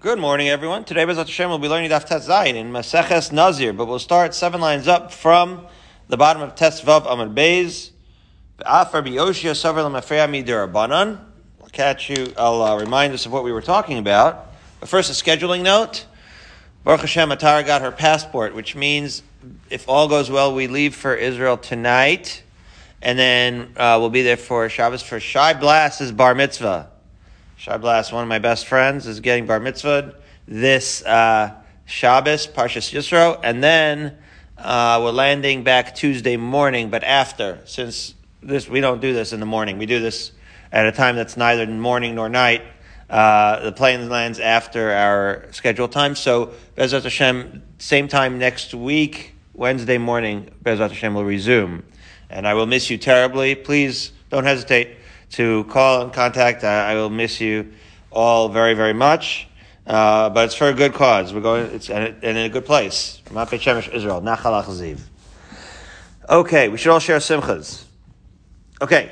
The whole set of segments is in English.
Good morning, everyone. Today, Bezat Hashem, we'll be learning Daf Tes Zayin in Maseches Nazir, but we'll start seven lines up from the bottom of Tes Vav Amud Beis. I'll catch you, I'll uh, remind us of what we were talking about. But first, a scheduling note. Baruch Hashem, Atara got her passport, which means if all goes well, we leave for Israel tonight, and then uh, we'll be there for Shabbos for Shai Blast's bar mitzvah. Shai Blast, one of my best friends, is getting bar mitzvah this uh, Shabbos, Parshas Yisro, and then uh, we're landing back Tuesday morning, but after, since this we don't do this in the morning, we do this at a time that's neither morning nor night. Uh, the plane lands after our scheduled time. So Bezrat Hashem, same time next week, Wednesday morning, Bezrat Hashem will resume. And I will miss you terribly. Please don't hesitate to call and contact. I, I will miss you all very, very much. Uh, but it's for a good cause. We're going, it's and, in a good place. Shemesh, Israel. Nachal Achaziv. Okay, we should all share simchas. Okay.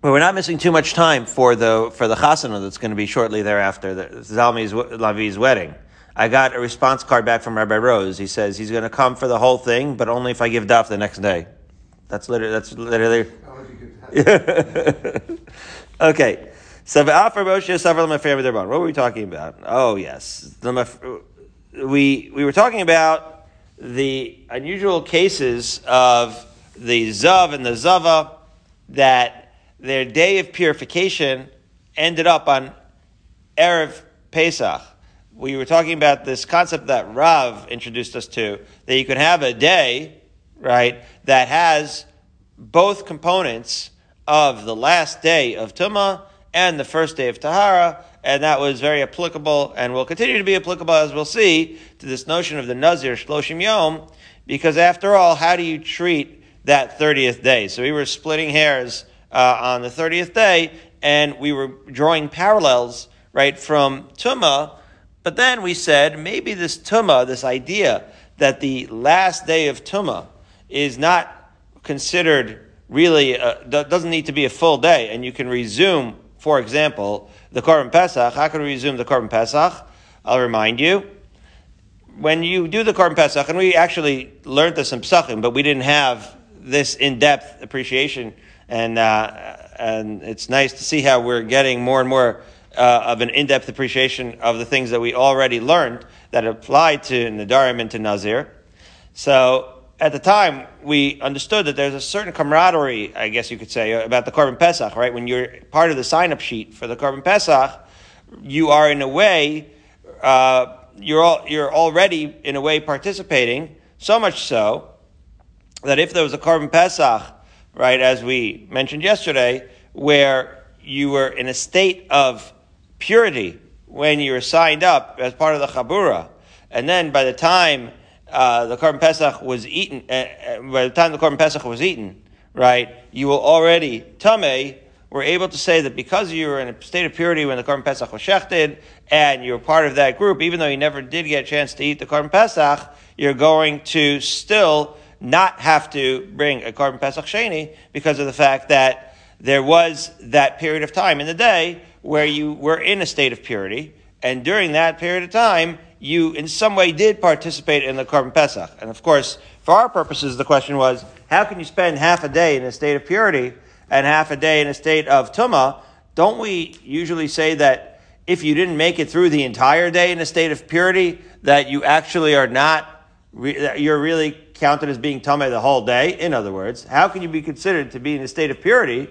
Well, we're not missing too much time for the for the chasana that's going to be shortly thereafter, the Zalmi's Lavi's wedding. I got a response card back from Rabbi Rose. He says he's going to come for the whole thing, but only if I give daf the next day. That's literally that's literally okay. So what were we talking about? Oh yes, we we were talking about the unusual cases of the zav and the zava that their day of purification ended up on erev Pesach. We were talking about this concept that Rav introduced us to that you could have a day, right, that has both components of the last day of Tumah and the first day of Tahara, and that was very applicable and will continue to be applicable, as we'll see, to this notion of the Nazir Shloshim Yom, because after all, how do you treat that 30th day? So we were splitting hairs uh, on the 30th day, and we were drawing parallels, right, from Tumah, but then we said maybe this Tumah, this idea that the last day of Tumah is not considered really doesn't need to be a full day, and you can resume, for example, the Korban Pesach. How can we resume the Korban Pesach? I'll remind you. When you do the Korban Pesach, and we actually learned this in Pesachim, but we didn't have this in-depth appreciation, and uh, and it's nice to see how we're getting more and more uh, of an in-depth appreciation of the things that we already learned that apply to Nadarim and to Nazir. So at the time, we understood that there's a certain camaraderie, I guess you could say, about the Korban Pesach, right? When you're part of the sign up sheet for the Korban Pesach, you are in a way, uh, you're, all, you're already in a way participating, so much so that if there was a Korban Pesach, right, as we mentioned yesterday, where you were in a state of purity when you were signed up as part of the Chabura, and then by the time uh, the Korban Pesach was eaten, uh, uh, by the time the Korban Pesach was eaten, right, you will already, Tame, were able to say that because you were in a state of purity when the Korban Pesach was shechted, and you were part of that group, even though you never did get a chance to eat the Korban Pesach, you're going to still not have to bring a Korban Pesach Sheni because of the fact that there was that period of time in the day where you were in a state of purity, and during that period of time, you in some way did participate in the Korban Pesach. And of course, for our purposes, the question was, how can you spend half a day in a state of purity and half a day in a state of Tumah? Don't we usually say that if you didn't make it through the entire day in a state of purity, that you actually are not, you're really counted as being Tumah the whole day? In other words, how can you be considered to be in a state of purity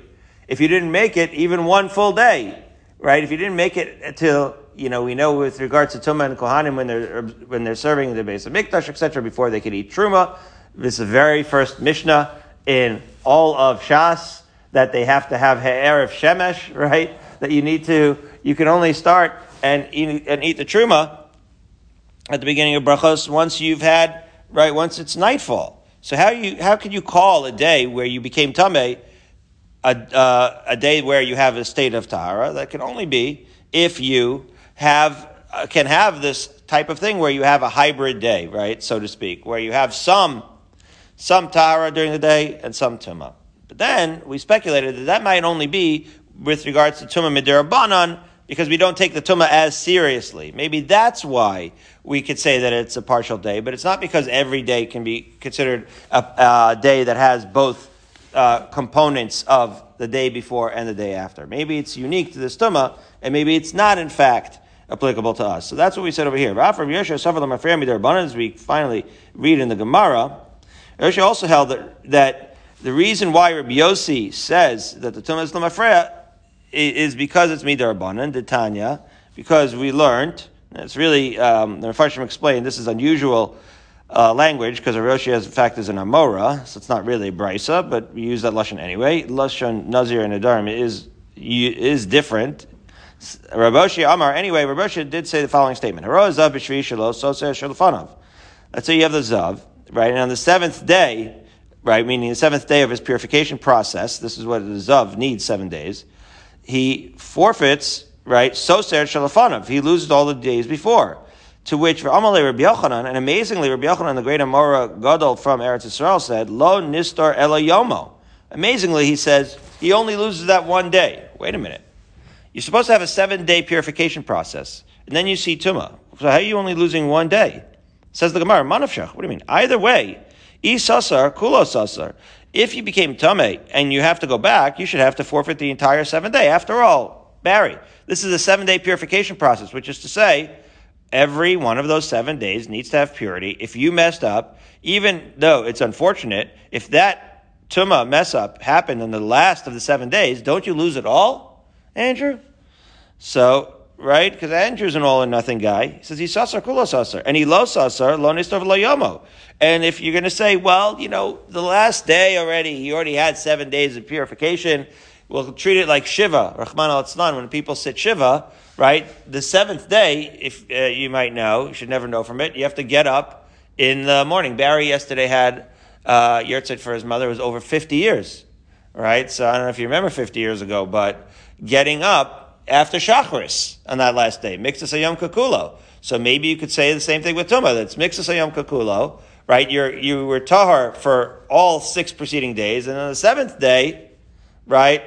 if you didn't make it even one full day? Right? If you didn't make it until you know, we know with regards to Tumah and Kohanim when they're, when they're serving the base of Mikdash, etc., before they could eat Truma. This is the very first Mishnah in all of Shas that they have to have of Shemesh, right? That you need to, you can only start and eat, and eat the Truma at the beginning of Brachos once you've had, right, once it's nightfall. So how you, how can you call a day where you became Tameh a, uh, a day where you have a state of Tahara? That can only be if you have uh, can have this type of thing where you have a hybrid day, right, so to speak, where you have some some Tara during the day and some Tumah. But then we speculated that that might only be with regards to Tumah Midirabanan because we don't take the Tumah as seriously. Maybe that's why we could say that it's a partial day, but it's not because every day can be considered a, a day that has both uh, components of the day before and the day after. Maybe it's unique to this Tumah, and maybe it's not, in fact, applicable to us. So that's what we said over here. As we finally read in the Gemara, Yosha also held that, that the reason why Rabbi Yossi says that the Tumah is Lamafreya is because it's Midar the Tanya, because we learned, it's really, um, the Mepharshim explained, this is unusual uh, language, because Roshi, in fact, is an Amora, so it's not really a Brisa, but we use that Lashon anyway. Lashon Nazir and Adarim is, is different. Raboshi Amar, anyway, Raboshi did say the following statement. Let's say you have the Zav, right? And on the seventh day, right, meaning the seventh day of his purification process, this is what the Zav needs seven days, he forfeits, right, Soser Shalafanov. He loses all the days before. To which Amalei Rabbi Yochanan, and amazingly, Rabbi Yochanan, the great Amora Gadol from Eretz Israel, said, Lo Nistar Ela Yomo. Amazingly, he says, he only loses that one day. Wait a minute. You're supposed to have a seven day purification process, and then you see Tuma. So how are you only losing one day? Says the Gemara, Manavshach. What do you mean? Either way, Isasar, Kulosasar. If you became Tame and you have to go back, you should have to forfeit the entire seven day. After all, Barry, this is a seven day purification process, which is to say, every one of those seven days needs to have purity. If you messed up, even though it's unfortunate, if that tuma mess up happened in the last of the seven days, don't you lose it all, Andrew? So right? Because Andrew's an all or nothing guy. He says he's sasar kula sasar, and he lo sasar lo nistov lo yomo. And if you're going to say, well, you know, the last day already, he already had seven days of purification. We'll treat it like shiva, Rahman al Azlan. when people sit shiva, right? The seventh day, if uh, you might know, you should never know from it. You have to get up in the morning. Barry yesterday had uh, yurtzeit for his mother. It was over 50 years, right? So I don't know if you remember 50 years ago, but getting up after Shachris on that last day. Mixas Ayom Kakulo. So maybe you could say the same thing with Tumah. That's Mixas Ayom Kakulo, right? You're, you were Tahar for all six preceding days, and on the seventh day, right,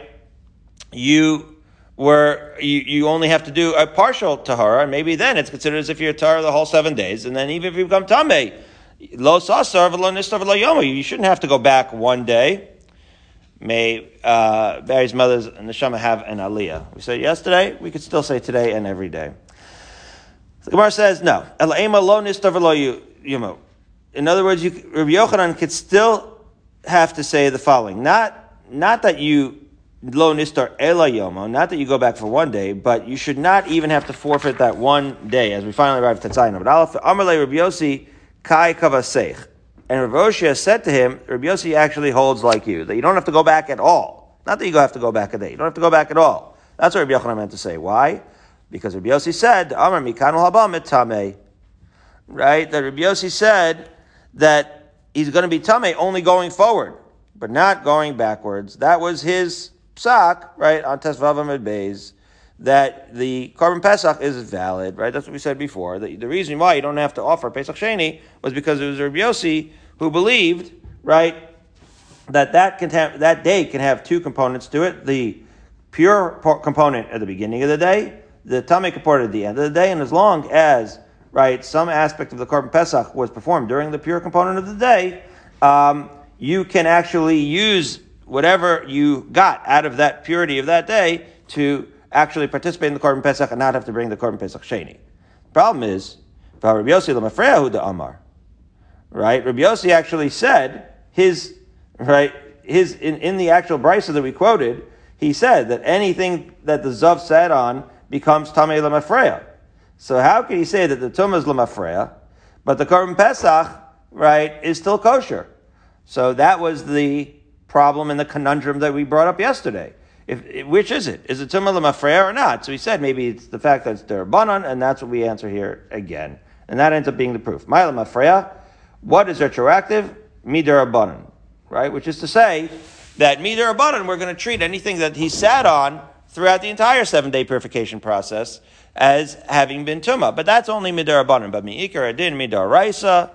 you were, you, you only have to do a partial Tahara, and maybe then it's considered as if you're Tahar the whole seven days, and then even if you become Tameh, Lo Sasar, Lo Nistar, Lo Yomo, you shouldn't have to go back one day may uh, Barry's mother's neshama have an aliyah. We said yesterday, we could still say today and every day. The Gemara says no. In other words, you, Rabbi Yochanan could still have to say the following: not not that you lo nistar ela yomo, not that you go back for one day, but you should not even have to forfeit that one day, as we finally arrive at Tzayim. But Aleph Amalei Rabbi Yossi Kai Kavaseich. And Rav Oshia said to him, Rabbi Yossi actually holds like you, that you don't have to go back at all. Not that you have to go back a day. You don't have to go back at all. That's what Rabbi Yochanan meant to say. Why? Because Rabbi Yossi said, Amar mikanul haba tameh. Right? That Rabbi Yossi said that he's going to be tameh only going forward, but not going backwards. That was his psak, right, on Tes Vav Amud Beis that the Korban Pesach is valid, right? That's what we said before. The, the reason why you don't have to offer Pesach Sheni was because it was Rabbi Yossi who believed, right, that that, can have, that day can have two components to it. The pure component at the beginning of the day, the Tamei component at the end of the day, and as long as, right, some aspect of the Korban Pesach was performed during the pure component of the day, um, you can actually use whatever you got out of that purity of that day to actually participate in the Korban Pesach and not have to bring the Korban Pesach Sheni. The Problem is, Rabbi Yossi Lamafreyahu de Amar, right? Rabbi Yossi actually said his, right, his, in, in the actual brisa that we quoted, he said that anything that the Zav said on becomes Tamei Lamafreya. So how can he say that the Tumah is but the Korban Pesach, right, is still kosher? So that was the problem and the conundrum that we brought up yesterday. If, which is it? Is it Tumah Lemafreya or not? So he said maybe it's the fact that it's Derabanan, and that's what we answer here again. And that ends up being the proof. Ma'ila Mafreya, what is retroactive? Midarabanan, right? Which is to say that Midarabanan, we're going to treat anything that he sat on throughout the entire seven day purification process as having been Tumah. But that's only Midarabanan. But Mi'ikar Adin Midaraisa,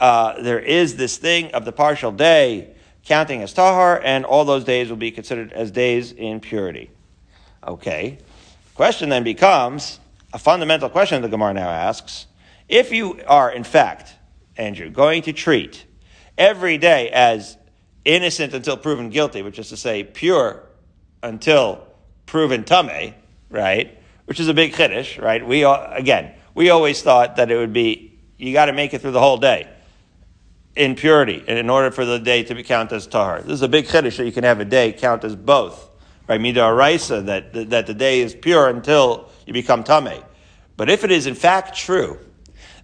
uh, there is this thing of the partial day counting as tahar, and all those days will be considered as days in purity. Okay. Question then becomes a fundamental question the Gemara now asks. If you are, in fact, Andrew, going to treat every day as innocent until proven guilty, which is to say pure until proven tame, right? Which is a big chiddush, right? We again, we always thought that it would be you got to make it through the whole day in purity, and in order for the day to be count as tahar. This is a big chiddush that you can have a day count as both, right? Midaraisa that that the day is pure until you become tame. But if it is in fact true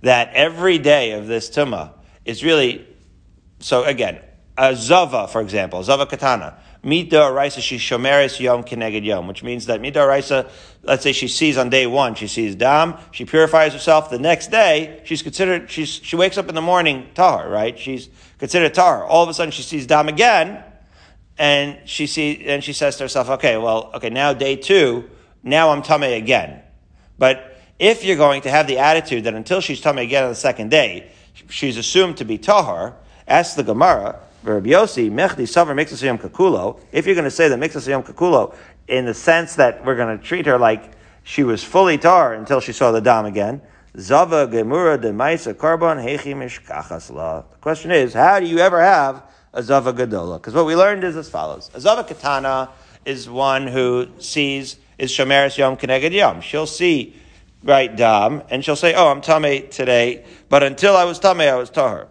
that every day of this tuma is really so again a zava, for example, zava katana. Mida raisa she shomeres yom keneged yom, which means that mida raisa, let's say she sees on day one, she sees dam, she purifies herself. The next day, she's considered, she's, she wakes up in the morning tahar, right? She's considered tahar. All of a sudden, she sees dam again, and she see, and she says to herself, okay, well, okay, now day two, now I'm tame again. But if you're going to have the attitude that until she's tame again on the second day, she's assumed to be tahar, ask the Gemara, Rabbi Yossi, Mechdi Savar Mixasayam Kakulo, if you're going to say that Mixasayam Kakulo, in the sense that we're going to treat her like she was fully tar until she saw the dam again, Zava Gemura de Maisa Karbon Hechi Mishkachas La. The question is, how do you ever have a Zava Gadola? Because what we learned is as follows. A Zava Katana is one who sees, is Shomeris Yom Keneged Yom. She'll see, right, dam, and she'll say, oh, I'm Tame today, but until I was Tame, I was Tahar.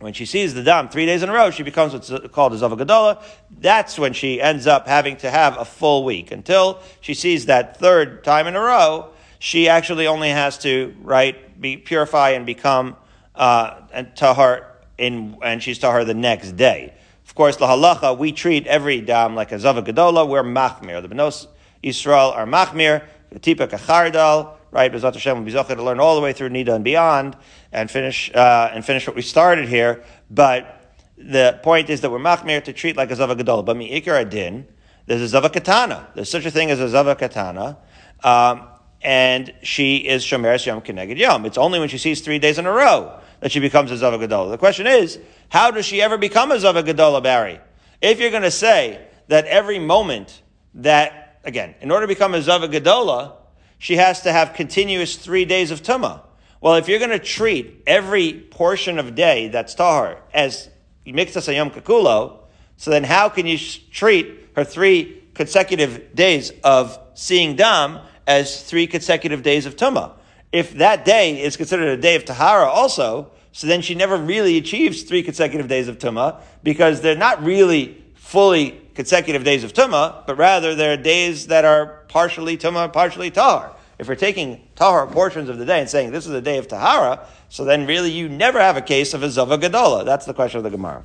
When she sees the dam three days in a row, she becomes what's called a Zava That's when she ends up having to have a full week. Until she sees that third time in a row, she actually only has to, right, be purify and become uh, and tahar in, and she's tahar the next day. Of course, the halacha, we treat every dam like a Zava We're machmir. The Benos Israel are machmir, tipa kachardal, right? Bezat Hashem will be to learn all the way through Nida and beyond and finish, uh, and finish what we started here. But the point is that we're machmir to treat like a Zava Gadol. But mi'ikar adin, there's a Zava Katana. There's such a thing as a Zava Katana. Um, and she is Shomer Yom Keneged Yom. It's only when she sees three days in a row that she becomes a Zava Gadol. The question is, how does she ever become a Zava Gadol, Barry? If you're going to say that every moment that, again, in order to become a Zava Gadola, she has to have continuous three days of Tumah. Well, if you're going to treat every portion of day that's Tahar as Miktas Yom Kakulo, so then how can you treat her three consecutive days of seeing Dam as three consecutive days of Tumah? If that day is considered a day of Tahara also, so then she never really achieves three consecutive days of Tumah because they're not really fully consecutive days of Tumah, but rather there are days that are partially Tumah, partially Tahar. If we're taking Tahar portions of the day and saying this is a day of Tahara, so then really you never have a case of a Zava Gadola. That's the question of the Gemara.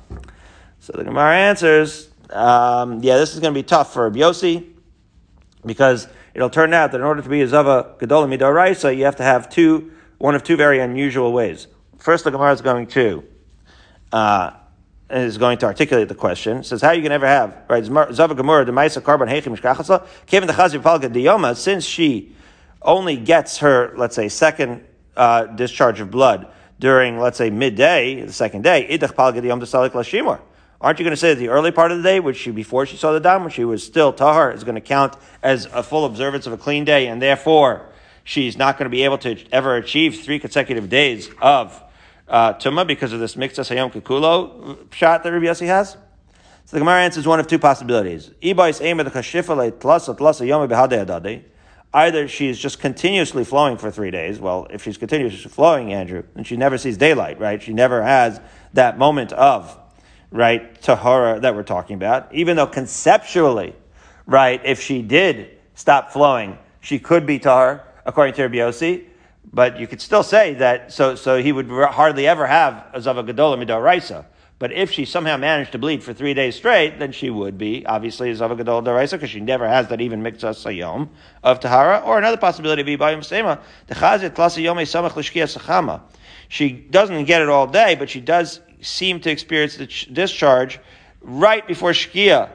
So the Gemara answers, um, yeah, this is going to be tough for Yossi because it'll turn out that in order to be a Zava Gadola Midoraisa, you have to have two, one of two very unusual ways. First, the Gemara is going to, uh, is going to articulate the question. It says, how are you going to ever have, right, Zava Gemara, the Maisa Carbon Heichim Mishkachasla, Kevin the Chazi Palga Diyoma, since she only gets her, let's say, second uh, discharge of blood during, let's say, midday, the second day, aren't you going to say that the early part of the day, which she, before she saw the dam, when she was still tahar, is going to count as a full observance of a clean day, and therefore she's not going to be able to ever achieve three consecutive days of uh, because of this mixed sayom kikulo shot that Rabbi Yossi has? So the Gemara answers one of two possibilities. Either she is just continuously flowing for three days. Well, if she's continuously flowing, Andrew, then she never sees daylight, right? She never has that moment of, right, tahara that we're talking about. Even though conceptually, right, if she did stop flowing, she could be tahar, according to Rabbi Yossi. But you could still say that, so, so he would hardly ever have a Zava Gadola Midoraisa. But if she somehow managed to bleed for three days straight, then she would be obviously a Zava Gadol Daraisa because she never has that even mikzah sayom of Tahara. Or another possibility would be Bayim Sema, the Chazit Tlasa Yome Samach Lishkia Sachama. She doesn't get it all day, but she does seem to experience the discharge right before Shkia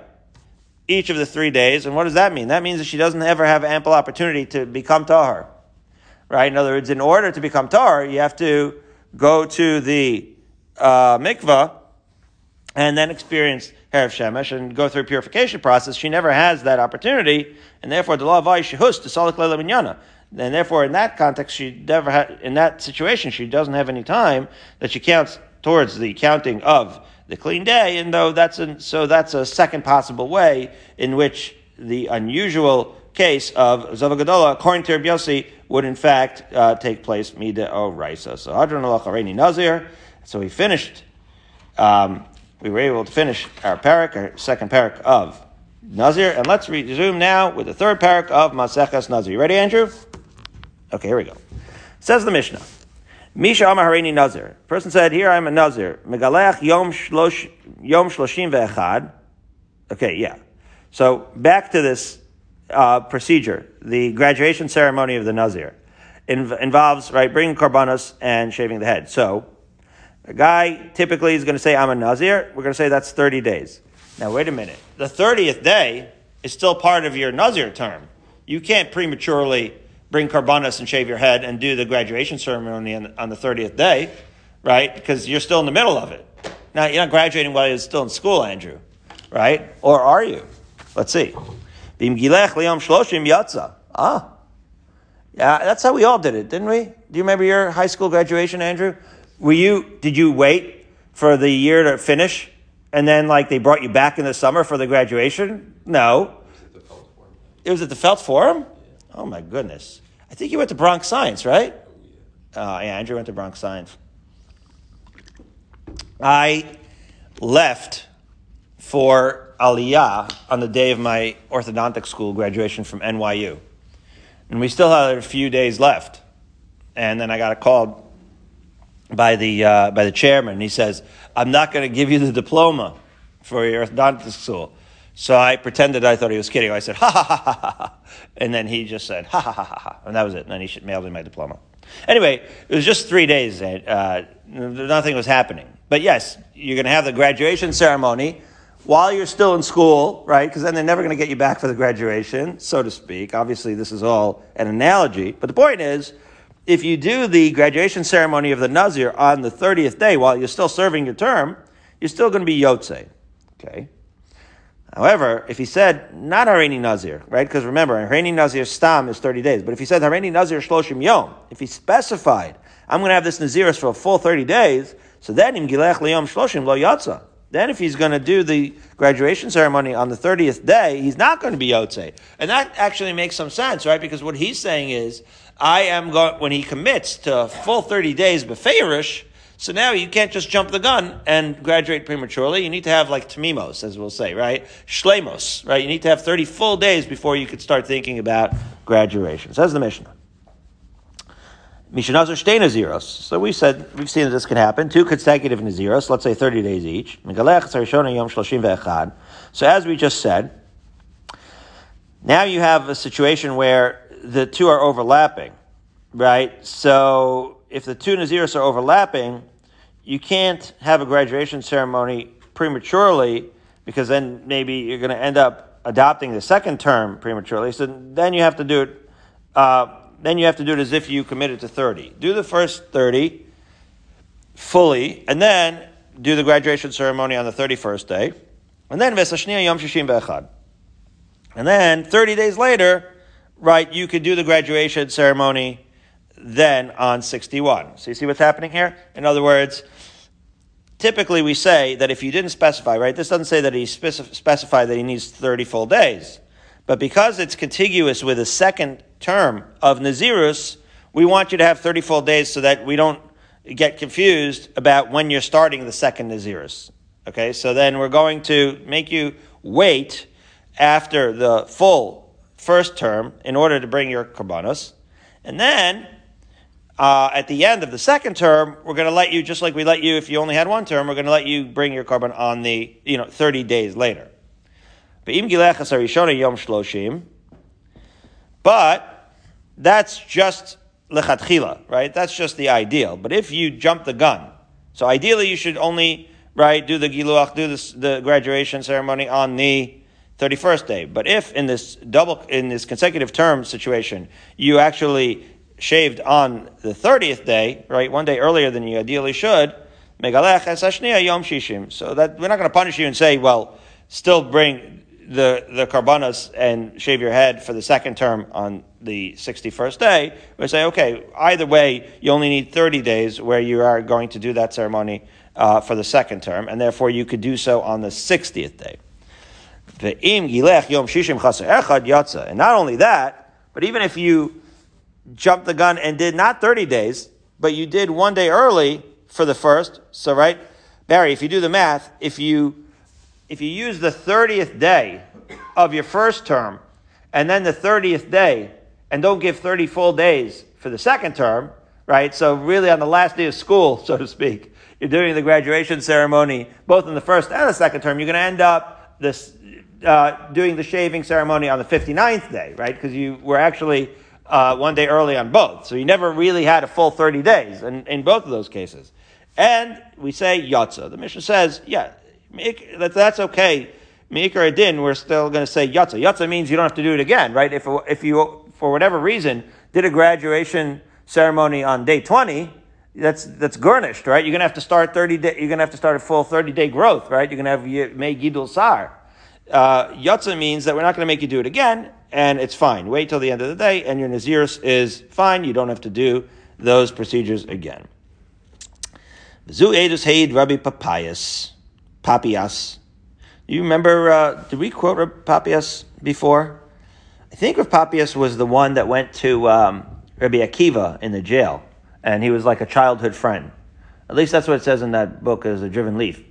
each of the three days. And what does that mean? That means that she doesn't ever have ample opportunity to become Tahar. Right? In other words, in order to become Tahar, you have to go to the uh, mikvah and then experience Herav Shemesh and go through a purification process, she never has that opportunity, and therefore the law of Shehus to Salik Leila Minyana. And therefore, in that context, she never had, in that situation, she doesn't have any time that she counts towards the counting of the clean day, and though that's a, so that's a second possible way in which the unusual case of Zavagadola, according to Rabbi Yossi, would in fact uh, take place mida o raisa. So Hadron al Nazir. So we finished. Um, we were able to finish our parak, our second parak of Nazir, and let's resume now with the third parak of Maseches Nazir. You ready, Andrew? Okay, here we go. Says the Mishnah. Misha Amar Harini Nazir. Person said, Here I'm a Nazir. Megalech Yom Yom Shloshim Ve'echad. Okay, yeah. So back to this uh, procedure. The graduation ceremony of the Nazir Inv- involves, right, bringing korbanos and shaving the head. So a guy typically is going to say, I'm a Nazir. We're going to say that's 30 days. Now, wait a minute. The 30th day is still part of your Nazir term. You can't prematurely bring karbanas and shave your head and do the graduation ceremony on, on the 30th day, right? Because you're still in the middle of it. Now, you're not graduating while you're still in school, Andrew, right? Or are you? Let's see. Ah. Yeah, that's how we all did it, didn't we? Do you remember your high school graduation, Andrew? Were you, did you wait for the year to finish and then like they brought you back in the summer for the graduation? No. It was at the Felt Forum? Oh my goodness. I think you went to Bronx Science, right? Uh, yeah, Andrew went to Bronx Science. I left for Aliyah on the day of my orthodontic school graduation from NYU. And we still had a few days left. And then I got a call by the, uh, by the chairman. He says, I'm not going to give you the diploma for your orthodontic school. So I pretended I thought he was kidding. I said, ha ha ha ha ha. And then he just said, ha ha ha ha. And that was it. And then he mailed me my diploma. Anyway, it was just three days. Uh, nothing was happening. But yes, you're going to have the graduation ceremony while you're still in school, right? Because then they're never going to get you back for the graduation, so to speak. Obviously, this is all an analogy. But the point is, if you do the graduation ceremony of the Nazir on the 30th day while you're still serving your term, you're still going to be Yotze. Okay? However, if he said not Harini Nazir, right? Because remember, Harini Nazir Stam is 30 days. But if he said Harini Nazir Shloshim Yom, if he specified, I'm going to have this Naziris for a full 30 days, so then Im Gilech Liyom Shloshim Lo Yatza. Then if he's going to do the graduation ceremony on the 30th day, he's not going to be Yotze. And that actually makes some sense, right? Because what he's saying is, I am going, when he commits to full 30 days Befeirish, so now you can't just jump the gun and graduate prematurely. You need to have like tamimos, as we'll say, right? Shlemos, right? You need to have 30 full days before you could start thinking about graduation. Says the Mishnah. Mishnahs are stay Naziros. So we said, we've seen that this can happen. Two consecutive Naziros, let's say 30 days each. So as we just said, now you have a situation where the two are overlapping, right? So if the two Naziris are overlapping, you can't have a graduation ceremony prematurely because then maybe you're going to end up adopting the second term prematurely. So then you have to do it. Uh, then you have to do it as if you committed to 30. Do the first 30 fully, and then do the graduation ceremony on the 31st day. And then Vesashniya Yom Shishim Be'echad. And then 30 days later, right, you could do the graduation ceremony then on 61. So you see what's happening here? In other words, typically we say that if you didn't specify, right, this doesn't say that he specif- specified that he needs 30 full days. But because it's contiguous with a second term of Nazirus, we want you to have 30 full days so that we don't get confused about when you're starting the second Nazirus. Okay, so then we're going to make you wait after the full first term in order to bring your korbanos. And then uh, at the end of the second term, we're going to let you, just like we let you if you only had one term, we're going to let you bring your korban on the, you know, 30 days later. But that's just lechatchila, right? That's just the ideal. But if you jump the gun, so ideally you should only, right, do the giluach, do this, the graduation ceremony on the 31st day. But if in this double, in this consecutive term situation, you actually shaved on the 30th day, right, one day earlier than you ideally should. So that we're not going to punish you and say, well, still bring the the karbanas and shave your head for the second term on the 61st day. We say, okay, either way, you only need 30 days where you are going to do that ceremony uh, for the second term, and therefore you could do so on the 60th day. And not only that, but even if you jumped the gun and did not 30 days, but you did one day early for the first, so right, Barry, if you do the math, if you if you use the 30th day of your first term and then the 30th day and don't give 30 full days for the second term, right? So really on the last day of school, so to speak, you're doing the graduation ceremony, both in the first and the second term, you're going to end up this, uh, doing the shaving ceremony on the 59th day, right? Because you were actually uh, one day early on both. So you never really had a full 30 days in, in both of those cases. And we say yotza. The mission says, yeah, that, that's okay. Meikar Adin, we're still going to say yotza. Yotza means you don't have to do it again, right? If, if you, for whatever reason, did a graduation ceremony on day 20, that's, that's garnished, right? You're going to have to start 30 day, you're going to have to start a full 30 day growth, right? You're going to have May Gidul Sar. Uh, Yotza means that we're not going to make you do it again, and it's fine. Wait till the end of the day, and your Nazirus is fine. You don't have to do those procedures again. Zu Edus Haid Rabbi Papias. Papias. You remember, uh, did we quote Rabbi Papias before? I think Rabbi Papias was the one that went to um, Rabbi Akiva in the jail, and he was like a childhood friend. At least that's what it says in that book as a driven leaf.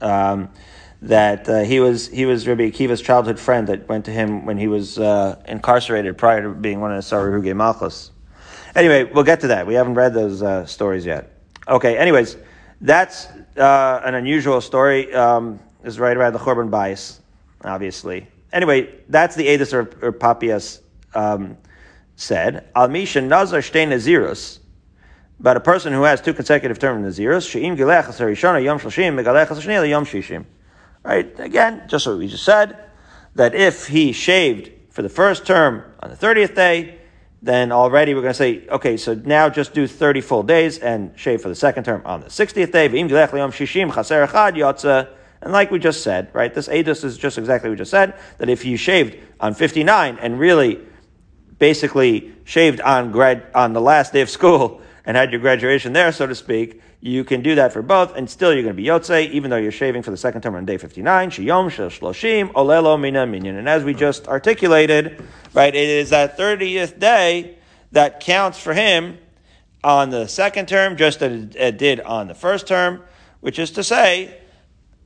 Um, that uh, he was he was Rabbi Akiva's childhood friend that went to him when he was uh, incarcerated prior to being one of the Sarahuge Malchus. Anyway, we'll get to that. We haven't read those uh, stories yet. Okay. Anyways, that's uh, an unusual story. Um, is right around the Churban Bayis, obviously. Anyway, that's the Edis or, or Papias um, said. Al Nazar Shtei Nazirus. But a person who has two consecutive terms of Nazirus, She'im Gilech Asarishona Yom Shalshim, Megalech Asarshnia Yom Shishim. Right? Again, just what we just said, that if he shaved for the first term on the 30th day, then already we're going to say, okay, so now just do 30 full days and shave for the second term on the 60th day. And like we just said, right, this Adus is just exactly what we just said, that if you shaved on 59 and really basically shaved on grad, on the last day of school and had your graduation there, so to speak, you can do that for both, and still you're going to be Yotze, even though you're shaving for the second term on day 59. Shiyom shloshim olelo mina minyan. And as we just articulated, right, it is that 30th day that counts for him on the second term, just as it did on the first term, which is to say,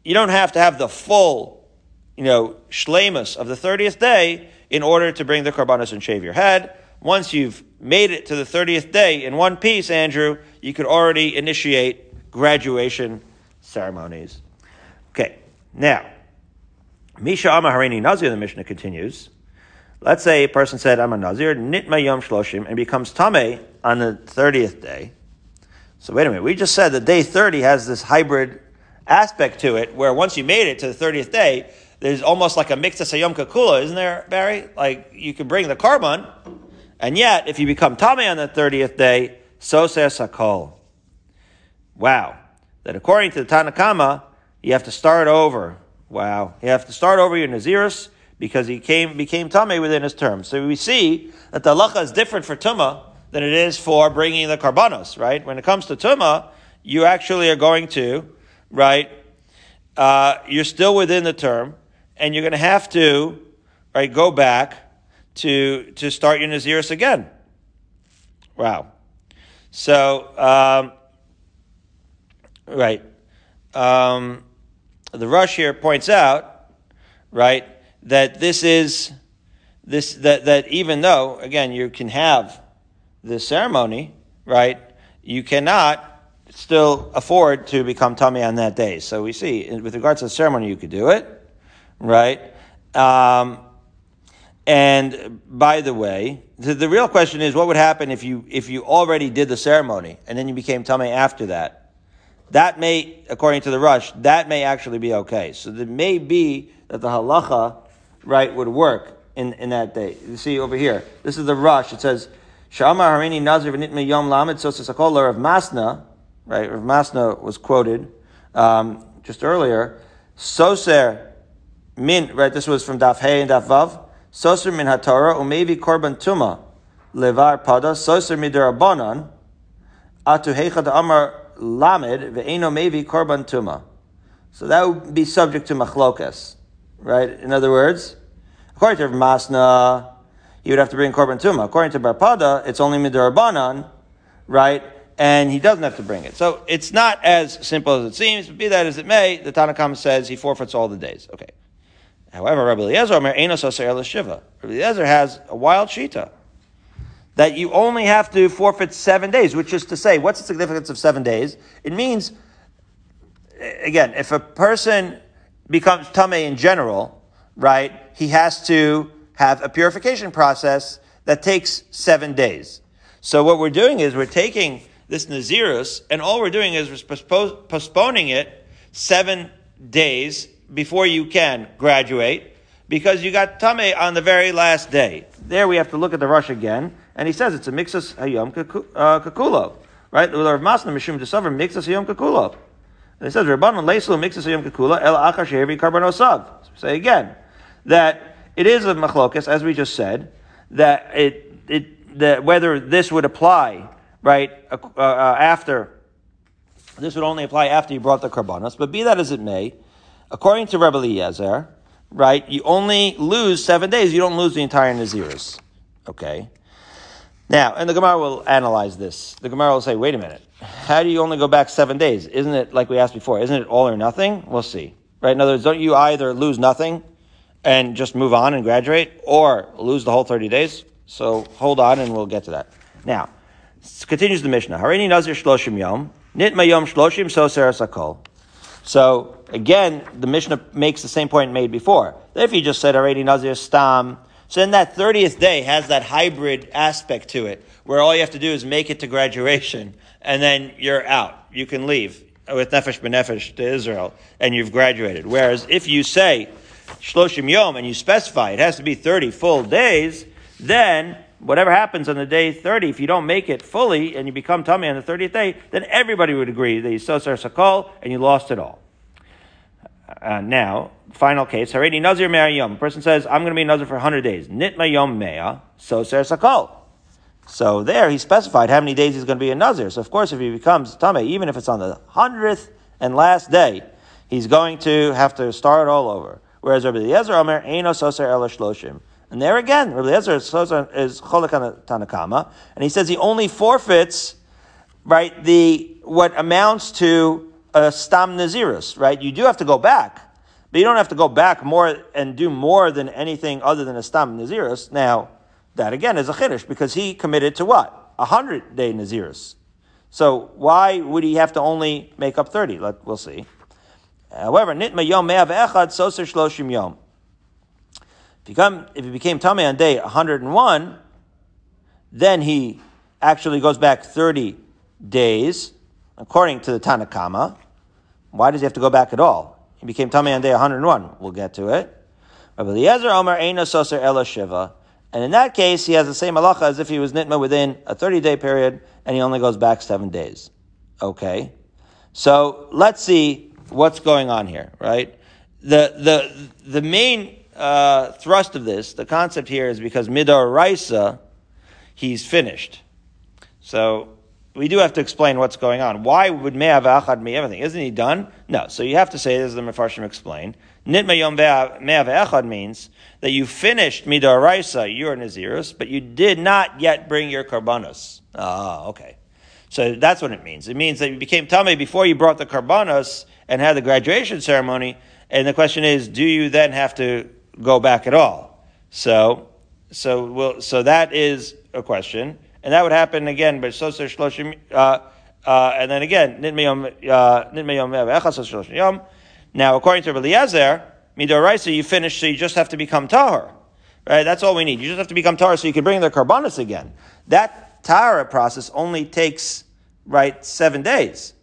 you don't have to have the full, you know, shlemus of the 30th day in order to bring the karbanos and shave your head. Once you've made it to the 30th day in one piece, Andrew, you could already initiate graduation ceremonies. Okay, now, Misha Amaharini Nazir, the Mishnah continues. Let's say a person said, I'm a Nazir, Nitma Yom Shloshim, and becomes Tame on the 30th day. So wait a minute, we just said that day 30 has this hybrid aspect to it, where once you made it to the 30th day, there's almost like a mixed sayom kakula, isn't there, Barry? Like you can bring the korban, and yet if you become Tame on the 30th day, so says Sakol. Wow. That according to the Tanna Kamma, you have to start over. Wow. You have to start over your Nazirus because he came, became Tame within his term. So we see that the halacha is different for Tuma than it is for bringing the Karbanos, right? When it comes to Tuma, you actually are going to, right, uh, you're still within the term, and you're going to have to, right, go back to, to start your Nazirus again. Wow. So, um, right. Um, the Rosh here points out, right, that this is this that that even though again you can have the ceremony, right, you cannot still afford to become tamei on that day. So we see with regards to the ceremony, you could do it, right? Um, and by the way, the, the, real question is what would happen if you if you already did the ceremony and then you became tamei after that? That may, according to the Rosh, that may actually be okay. So it may be that the halacha, right, would work in, in that day. You see over here, this is the Rosh. It says, Shama Harini Nazir V'nitme Yom Lamed Sosasakol of Masna, right? Rav Masna was quoted um, just earlier. Soser min, right? This was from Daf Hey and Daf Vav. Soser min haTorah umevi korban tuma levar pada soser midirabanan atu heichad amar lamed ve'eno mevi korban tuma. So that would be subject to machlokas, right? In other words, according to Masna, you would have to bring korban tuma. According to Barpada, it's only midirabanan, right? And he doesn't have to bring it. So it's not as simple as it seems. But be that as it may, the Tanna Kamma says he forfeits all the days. Okay. However, Rabbi Eliezer. Rabbi Eliezer has a wild shita that you only have to forfeit seven days, which is to say, what's the significance of seven days? It means, again, if a person becomes tame in general, right, he has to have a purification process that takes seven days. So what we're doing is we're taking this Nazirus, and all we're doing is we're postponing it seven days before you can graduate because you got tame on the very last day. There we have to look at the Rosh again, and he says it's a mixus hayom uh, kakulo, right? The Rav Masna mishum desaver mixus hayom kakulo. And he says Rabbanon leislu mixus hayom kakulo el achar shehevi karbonosav. Say again that it is a machlokas, as we just said, that it it that whether this would apply right uh, uh, after this would only apply after you brought the karbanos, but be that as it may according to Rebbe Eliezer, right, you only lose seven days. You don't lose the entire Nazirus. Okay. Now, and the Gemara will analyze this. The Gemara will say, wait a minute. How do you only go back seven days? Isn't it, like we asked before, isn't it all or nothing? We'll see. Right? In other words, don't you either lose nothing and just move on and graduate, or lose the whole 30 days? So hold on and we'll get to that. Now, continues the Mishnah. Harini Nazir Shloshim Yom, Nit Shloshim Soser Sakol. So again, the Mishnah makes the same point made before. If you just said already Nazir Stam, so then that 30th day has that hybrid aspect to it, where all you have to do is make it to graduation, and then you're out. You can leave with Nefesh B'Nefesh to Israel, and you've graduated. Whereas if you say Shloshim Yom, and you specify it has to be 30 full days, then whatever happens on the day 30, if you don't make it fully and you become tamei on the 30th day, then everybody would agree that you sosar sakol and you lost it all. Uh, now, final case, haredi nazir mea yom. A person says, I'm going to be nazir for 100 days. Nitma yom mea, sosar sakol. So there, he specified how many days he's going to be a nazir. So of course, if he becomes tamei, even if it's on the 100th and last day, he's going to have to start all over. Whereas Rabbi Eliezer Omer, Eino sosar ela shloshim. And there again, Rabbi Eliezer is cholek on Tanna Kamma, and he says he only forfeits, right, the, what amounts to a stam nazirus, right? You do have to go back, but you don't have to go back more and do more than anything other than a stam nazirus. Now, that again is a chiddush because he committed to what? A hundred day nazirus. So why would he have to only make up 30? Let, we'll see. However, nitma yom me'av echad soser shloshim yom. If he, if he became Tameh on day 101, then he actually goes back 30 days, according to the Tanna Kamma. Why does he have to go back at all? He became Tameh on day 101. We'll get to it. Rabbi Eliezer Omer Soser Ela Shiva. And in that case, he has the same halacha as if he was nitma within a 30 day period and he only goes back seven days. Okay. So let's see what's going on here, right? The, the, the main uh, thrust of this, the concept here is because midar raisa, he's finished. So we do have to explain what's going on. Why would me'av achad me everything? Isn't he done? No. So you have to say, as the Mefarshim explained, nit me'yom me'av echad means that you finished midar raisa, your nazirus, but you did not yet bring your karbanos. Ah, okay. So that's what it means. It means that you became tame before you brought the karbanos and had the graduation ceremony. And the question is, do you then have to go back at all. So, so we'll, so that is a question, and that would happen again. But so uh, uh, and then again, uh, now, according to Eliezer, midoraisa, you finish, so you just have to become tahor. Right? That's all we need. You just have to become tahor so you can bring the karbanis again. That tahara process only takes, right, seven days.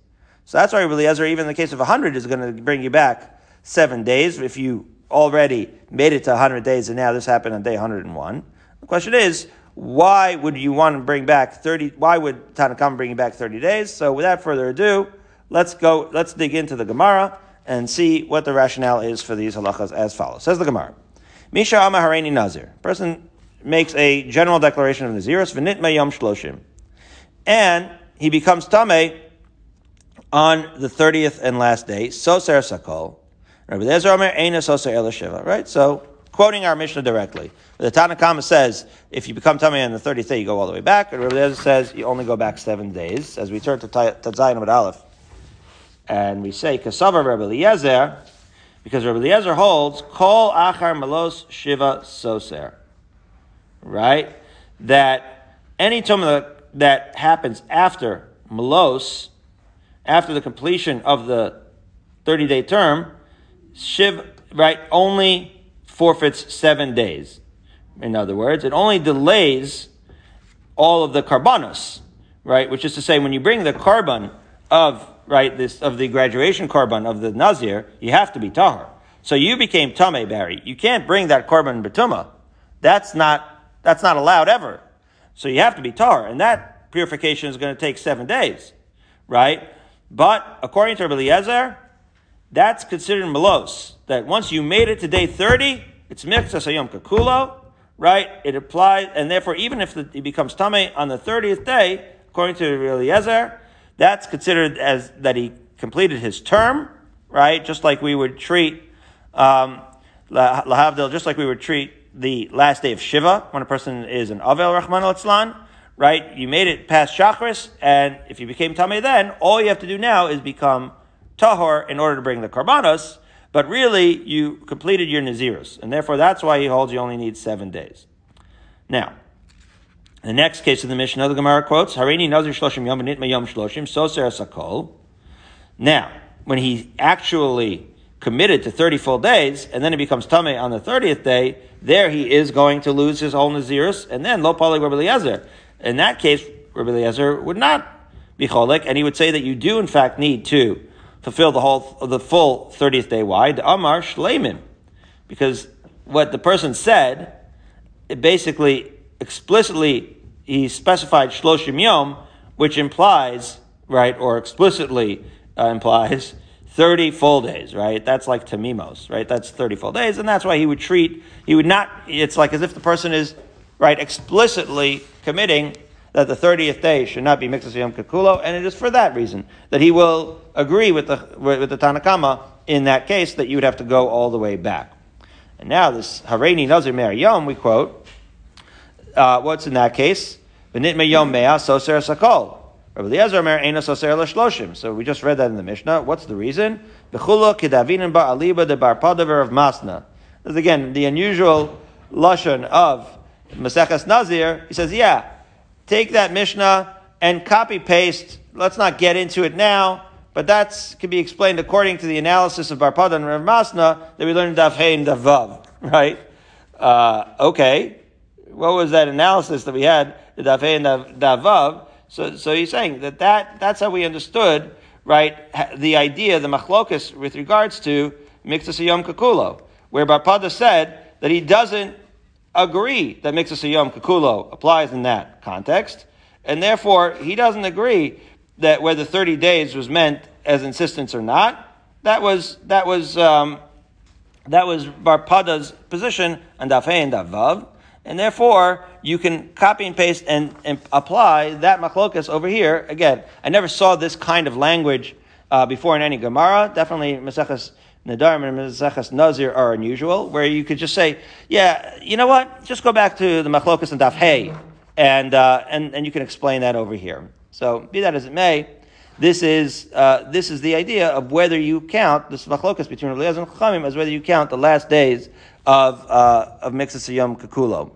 So that's why Eliezer, even in the case of hundred, is going to bring you back seven days if you already made it to 100 days and now this happened on day 101. The question is, why would you want to bring back 30, why would Tanakam bring you back 30 days? So without further ado, let's go, let's dig into the Gemara and see what the rationale is for these halachas as follows. Says the Gemara. Misha Ama Hareini Nazir. Person makes a general declaration of Nazirus, v'nit yom shloshim. And he becomes Tameh on the 30th and last day, Soser Sakol. Rabbi Lezer Omer, Eina Soser El Right? So, quoting our Mishnah directly. The Tanna Kamma says, if you become Tameh on the 30th day, you go all the way back. And Rabbi Lezer says, you only go back seven days. As we turn to Tzayin Amud Aleph, and we say, Kasava Rabbi Eliezer, because Rabbi Eliezer holds, Kol Achar Malos Shiva Soser. Right? That any tumah that happens after Malos, after the completion of the 30 day term, Shiv, right, only forfeits seven days. In other words, it only delays all of the karbanos, right? Which is to say, when you bring the korban of, right, this, of the graduation korban of the Nazir, you have to be tahar. So you became Tame Barry. You can't bring that korban betuma. That's not, that's not allowed ever. So you have to be tar, and that purification is going to take seven days, right? But according to Rabbi Eliezer, that's considered melos. That once you made it to day 30, it's mitzvah sayom kakulo, right? It applies, and therefore, even if it becomes tame on the 30th day, according to Eliezer, that's considered as that he completed his term, right? Just like we would treat, um, lahavdil, just like we would treat the last day of Shiva, when a person is an Avel Rahman al right? You made it past Shachris, and if you became Tameh then, all you have to do now is become Tahor in order to bring the Karbanos, but really you completed your Nazirus, and therefore that's why he holds you only need seven days. Now, the next case of the Mishnah, of the Gemara quotes, Harini Nazir Shloshim Yom Nitma Yom Shloshim, Soser Sakol. Now, when he actually committed to 30 full days, and then it becomes Tameh on the 30th day, there he is going to lose his whole Nazirus, and then Lo Pali Rabbi. In that case, Rabbi Eliezer would not be Cholik, and he would say that you do in fact need to fulfill the whole, the full 30th day. Why? The Amar Shleimin. Because what the person said, it basically, explicitly, he specified Shloshim Yom, which implies, right, or explicitly uh, implies 30 full days, right? That's like tamimos, right? That's 30 full days, and that's why he would treat, he would not, it's like as if the person is, right, explicitly committing that the 30th day should not be Mixas Yom Kakulo, and it is for that reason that he will agree with the, with the Tanna Kamma in that case that you would have to go all the way back. And now this Hareini Nazir Mer Yom, we quote, uh, what's in that case? Benit Me Yom Mea Soser Sakol. So we just read that in the Mishnah. What's the reason? Bechula of Masna. Again the unusual lashon of Maseches Nazir. He says, yeah, take that Mishnah and copy paste. Let's not get into it now, but that can be explained according to the analysis of Bar Pada and Rav Masna that we learned in Daf Hey and Daf Vav, right? Uh, okay. What was that analysis that we had, the Daf Hey and Daf Vav? So, so he's saying that, that that's how we understood, right, the idea, the machlokus with regards to Mixas Yom Kakulo, where Bar Pada said that he doesn't agree that Mixas Yom Kakulo applies in that context, and therefore he doesn't agree that whether 30 days was meant as insistence or not. That was, that was, um, that was Bar Pada's position on Daf and Davav. And therefore, you can copy and paste and, and apply that machlokas over here. Again, I never saw this kind of language uh, before in any Gemara. Definitely, Maseches Nedarim and Maseches Nazir are unusual, where you could just say, yeah, you know what? Just go back to the machlokas and daf hey, and, uh, and, and you can explain that over here. So, be that as it may, this is, uh, this is the idea of whether you count, this machlokas between Rabbi and Chachamim, as whether you count the last days of, uh, of Yom Kakulo.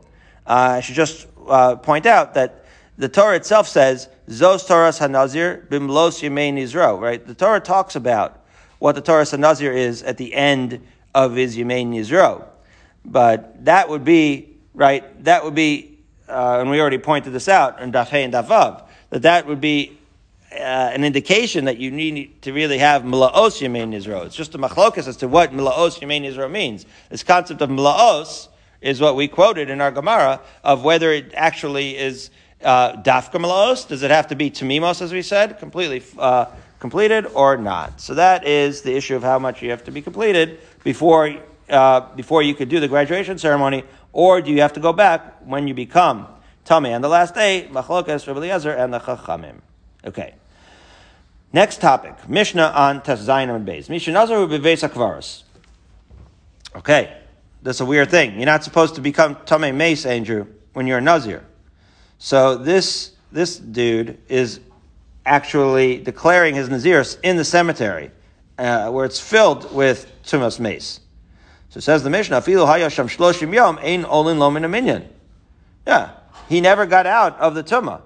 Uh, I should just uh, point out that the Torah itself says, Zos Torahs HaNazir Bimlos Yemei Nizro, right? The Torah talks about what the Torah HaNazir is at the end of his Yemei Nizro. But that would be, right, that would be, uh, and we already pointed this out in Daf and Daf that that would be uh, an indication that you need to really have Mlaos Yemein Nizro. It's just a machlokas as to what Mlaos Yemein Nizro means. This concept of Mlaos, is what we quoted in our Gemara of whether it actually is uh, dafka malaos. Does it have to be tamimos, as we said, completely uh, completed or not? So that is the issue of how much you have to be completed before uh, before you could do the graduation ceremony, or do you have to go back when you become tamei on the last day? Machlokas Rabbi and the Chachamim. Okay. Next topic, Mishnah on Tes Zayin and Beis. Mishnah Nazar Beves Akvaris. Okay, that's a weird thing. You're not supposed to become Tamei Meis, Andrew, when you're a Nazir. So this this dude is actually declaring his Naziris in the cemetery, uh, where it's filled with Tumas Meis. So says the Mishnah. Yeah, he never got out of the Tumah.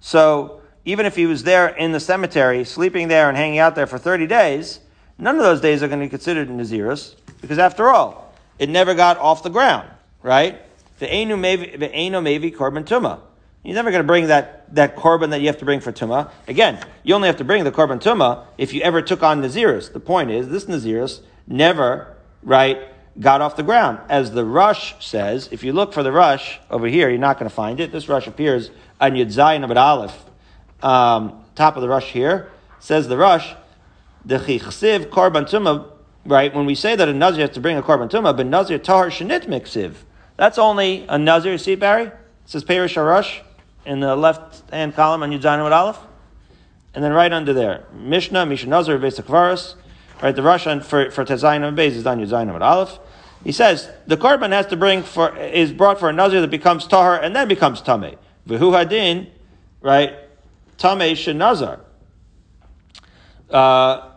So even if he was there in the cemetery, sleeping there and hanging out there for 30 days, none of those days are going to be considered Nazirus, because after all, it never got off the ground, right? The Einu Mevi Korban Tumah. You're never going to bring that, that korban that you have to bring for Tumah. Again, you only have to bring the korban Tumah if you ever took on Nazirus. The point is, this Nazirus never, right, got off the ground. As the Rosh says, if you look for the Rosh over here, you're not going to find it. This Rosh appears on Yud Zayin Amud Aleph, um, top of the Rosh here. Says the Rosh, the Chichsiv Korban Tumah, right, when we say that a Nazir has to bring a Korban Tumah, but Nazir Tahar Shanit Miksiv, that's only a Nazir, see Barry? It says Perish Rosh in the left hand column on Yud Zayin Amud Aleph. And then right under there, Mishnah, Nazir, Vesakvaris, right, the Russian for, for Tes Zayin and Beis is on Yud Zayin Amud Aleph. He says the korban has to bring for is brought for a nazir that becomes tahar and then becomes tameh. V'hu hadin, right? Tameh shenazar. Uh,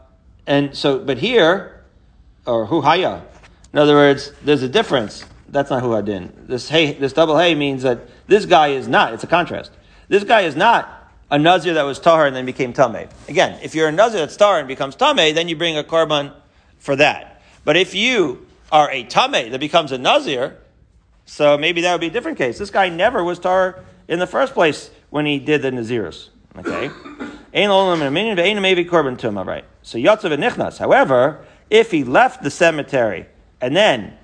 and so, but here, or hu haya. In other words, there's a difference. That's not hu hadin. This hey, this double hey means that this guy is not. It's a contrast. This guy is not a nazir that was tahar and then became tameh. Again, if you're a nazir that's tahar and becomes tameh, then you bring a korban for that. But if you are a tame that becomes a nazir, so maybe that would be a different case. This guy never was tar in the first place when he did the nazirus. Okay, right? So yotzav and nichnas. However, if he left the cemetery and then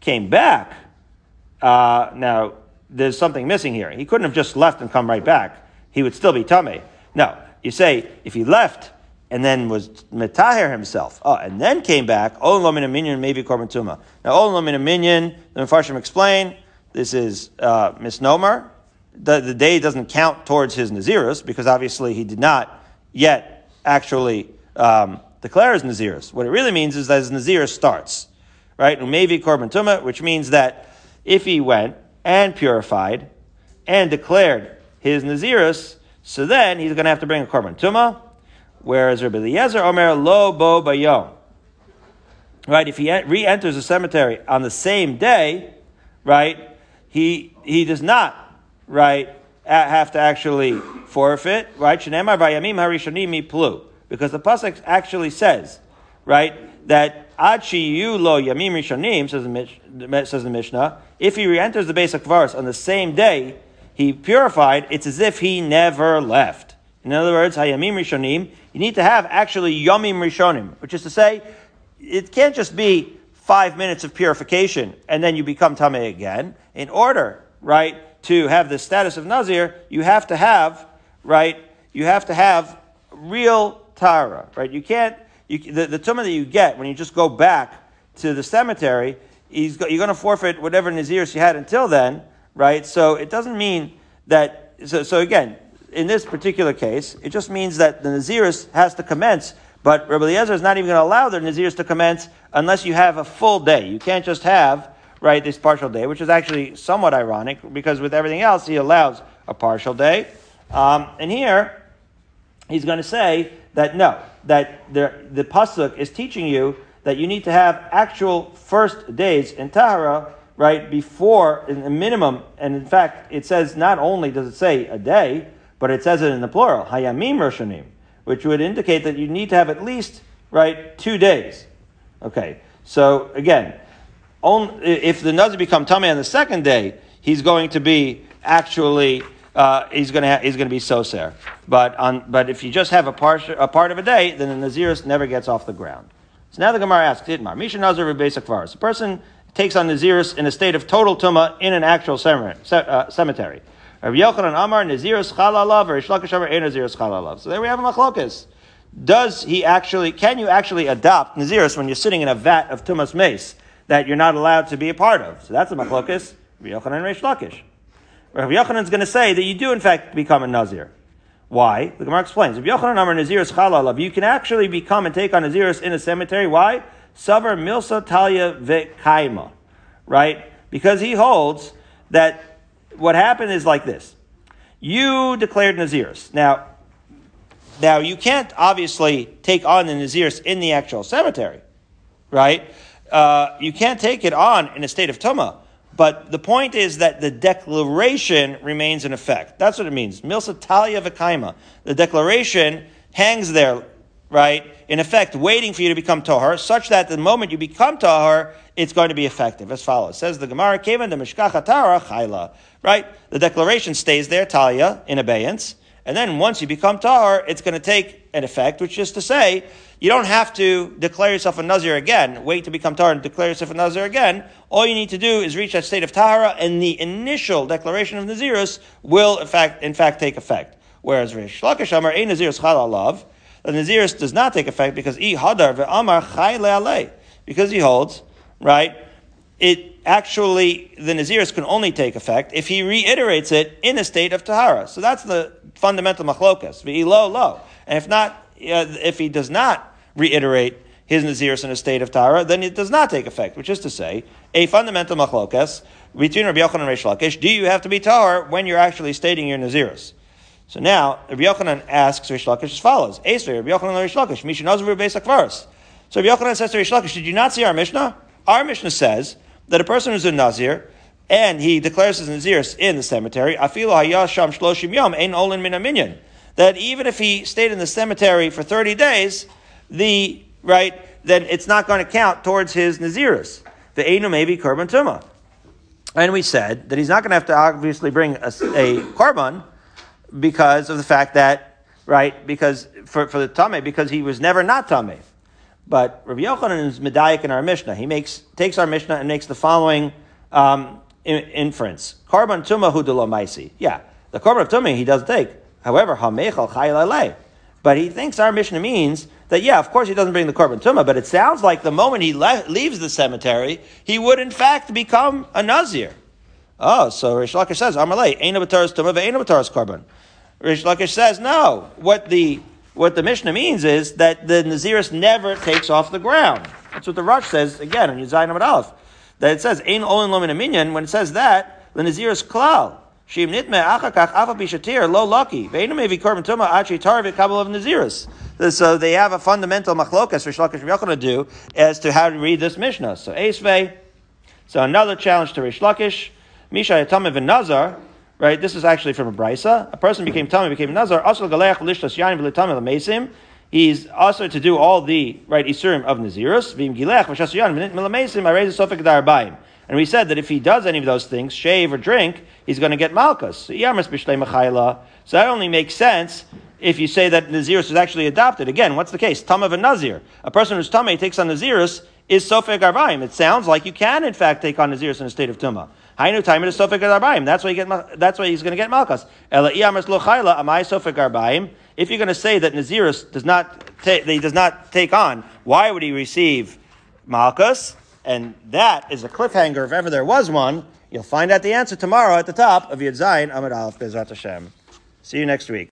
came back, uh, now there's something missing here. He couldn't have just left and come right back. He would still be tame. No, you say if he left and then was metaher himself. Oh, and then came back. Olam in a minion, maybe korban tuma. Now, olam in a minion. The Mepharshim explain this is uh, misnomer. The, the day doesn't count towards his nazirus because obviously he did not yet actually um, declare his nazirus. What it really means is that his nazirus starts, right? Umevi korban tuma, which means that if he went and purified and declared his nazirus, so then he's going to have to bring a korban tuma Whereas Rabbi Eliezer Omer lo bo bayom. Right, if he re-enters the cemetery on the same day, right, he he does not, right, have to actually forfeit, right? Because the pasuk actually says, right, that ad yu lo yamim rishonim says the Mishnah. If he re-enters the basic verse on the same day he purified, it's as if he never left. In other words, hayamim rishonim, you need to have actually yomim rishonim, which is to say, it can't just be five minutes of purification and then you become tameh again. In order, right, to have the status of nazir, you have to have, right, you have to have real tara, right? You can't, you, the, the tumah that you get when you just go back to the cemetery, you're going to forfeit whatever nazirs you had until then, right? So it doesn't mean that, so, so again, in this particular case, it just means that the Naziris has to commence, but Rabbi Eliezer is not even going to allow the Naziris to commence unless you have a full day. You can't just have, right, this partial day, which is actually somewhat ironic because with everything else, he allows a partial day. Um, and here, he's going to say that no, that the, the Pasuk is teaching you that you need to have actual first days in Tahara, right, before, in the minimum, and in fact, it says not only does it say a day, but it says it in the plural, hayamim roshanim, which would indicate that you need to have at least, right, two days. Okay, so again, if the nazir become tamei on the second day, he's going to be actually, uh, he's going to ha- he's going to be soser. But on, but if you just have a part, a part of a day, then the nazirus never gets off the ground. So now the Gemara asks, Itmar, Misha Nazir virus. A person takes on Nazirus in a state of total tuma in an actual uh, cemetery. Rabbi Yochanan Amar Nazirus Chalalav or Reish Lakish Amar Nazirus Chalalav. So there we have a machlokas. Does he actually, can you actually adopt Nazirus when you're sitting in a vat of tumas meis that you're not allowed to be a part of? So that's a machlokas. Rabbi Yochanan Reish Lakish. Rabbi Yochanan is going to say that you do in fact become a Nazir. Why? The Gemara explains. If Yochanan Amar Nazirus Chalalav, you can actually become and take on Nazirus in a cemetery. Why? Savar Milsa Talia Vekaima. Right? Because he holds that what happened is like this. You declared Nazirus. Now, now you can't obviously take on the Nazirus in the actual cemetery, right? Uh, you can't take it on in a state of Tumah. But the point is that the declaration remains in effect. That's what it means. Milsa talia v'kaima. The declaration hangs there, right, in effect, waiting for you to become tahar, such that the moment you become tahar, it's going to be effective. As follows. says the Gemara, Kevan the Mishkacha Tara Chayla. Right? The declaration stays there, talia, in abeyance. And then once you become tahar, it's going to take an effect, which is to say, you don't have to declare yourself a nazir again. Wait to become tahar and declare yourself a nazir again. All you need to do is reach that state of tahara, and the initial declaration of nazirus will, in fact, in fact, take effect. Whereas Reish Lakish Amar a nazirus chal alav, the nazirus does not take effect because i hadar ve'amar chay le'alei, because he holds right. It actually the nazirus can only take effect if he reiterates it in a state of tahara. So that's the fundamental machlokas. Ve'ilo lo, and if not, uh, if he does not reiterate his Nazirus in a state of Tahara, then it does not take effect, which is to say, a fundamental machlokas between Rabbi Yochanan and Reish Lakish, do you have to be Tahar when you're actually stating your Nazirus? So now, Rabbi Yochanan asks Reish Lakish as follows, Esrei, Rabbi Yochanan and Reish Lakish, Misha Nazir So Rabbi Yochanan says to Reish Lakish, did you not see our Mishnah? Our Mishnah says that a person who's a Nazir, and he declares his Nazirus in the cemetery, Afilu hayasham shloshim yom, ein olin min minyan. That even if he stayed in the cemetery for 30 days, the, right, then it's not going to count towards his Nazirus. The Einu maybe Korban Tumah. And we said that he's not going to have to obviously bring a, a Korban because of the fact that, right, because for, for the Tameh, because he was never not Tameh. But Rabbi Yochanan is Medayik in our Mishnah. He makes, takes our Mishnah and makes the following um, inference. Korban Tumah hu maisi. Yeah, the Korban of Tumah he does take. However, Hamechal Chayil But he thinks our Mishnah means that, yeah, of course he doesn't bring the korban tumah, but it sounds like the moment he le- leaves the cemetery, he would in fact become a nazir. Oh, so Reish Lakish says, Amalei, ain't a bataras tumah, ain't a bataras korban. Reish Lakish says, no. What the what the Mishnah means is that the Naziris never takes off the ground. That's what the Rosh says again in Yuzayin Amad Aleph. That it says, Ein Olin Lomin Minyan, when it says that, the Naziris Klal. Shim Nitme Achakach Afa Bishatir, Lo Lucky. Veinu Mevi Korban Achi Tarvik Kabul of Naziris. So they have a fundamental machlokas for Rabbi to do as to how to read this Mishnah. So Esvei. So another challenge to Reish Lakish. Misha Yatamev and Nazar. Right, this is actually from a brisa. A person became tamei, became nazar. Also galeach lishtas yain v'litamim mesim. He's also to do all the right isurim of nazirus. V'im gilech v'shas v'nit milamesim. I raise a sofik darbayim. And we said that if he does any of those things, shave or drink, he's going to get malchus. So that only makes sense if you say that Nazirus is actually adopted. Again, what's the case? Tamav and Nazir. A person who's Tameh takes on Nazirus is Sofek Arbaim. It sounds like you can, in fact, take on Nazirus in a state of Tumah. Hainu time is Sofek Arbaim. That's why you get. That's why he's going to get malchus. Ela amai. If you're going to say that Nazirus does not take, he does not take on, why would he receive malchus? And that is a cliffhanger if ever there was one. You'll find out the answer tomorrow at the top of Yud Zayin Amud Aleph Bezrat Hashem. See you next week.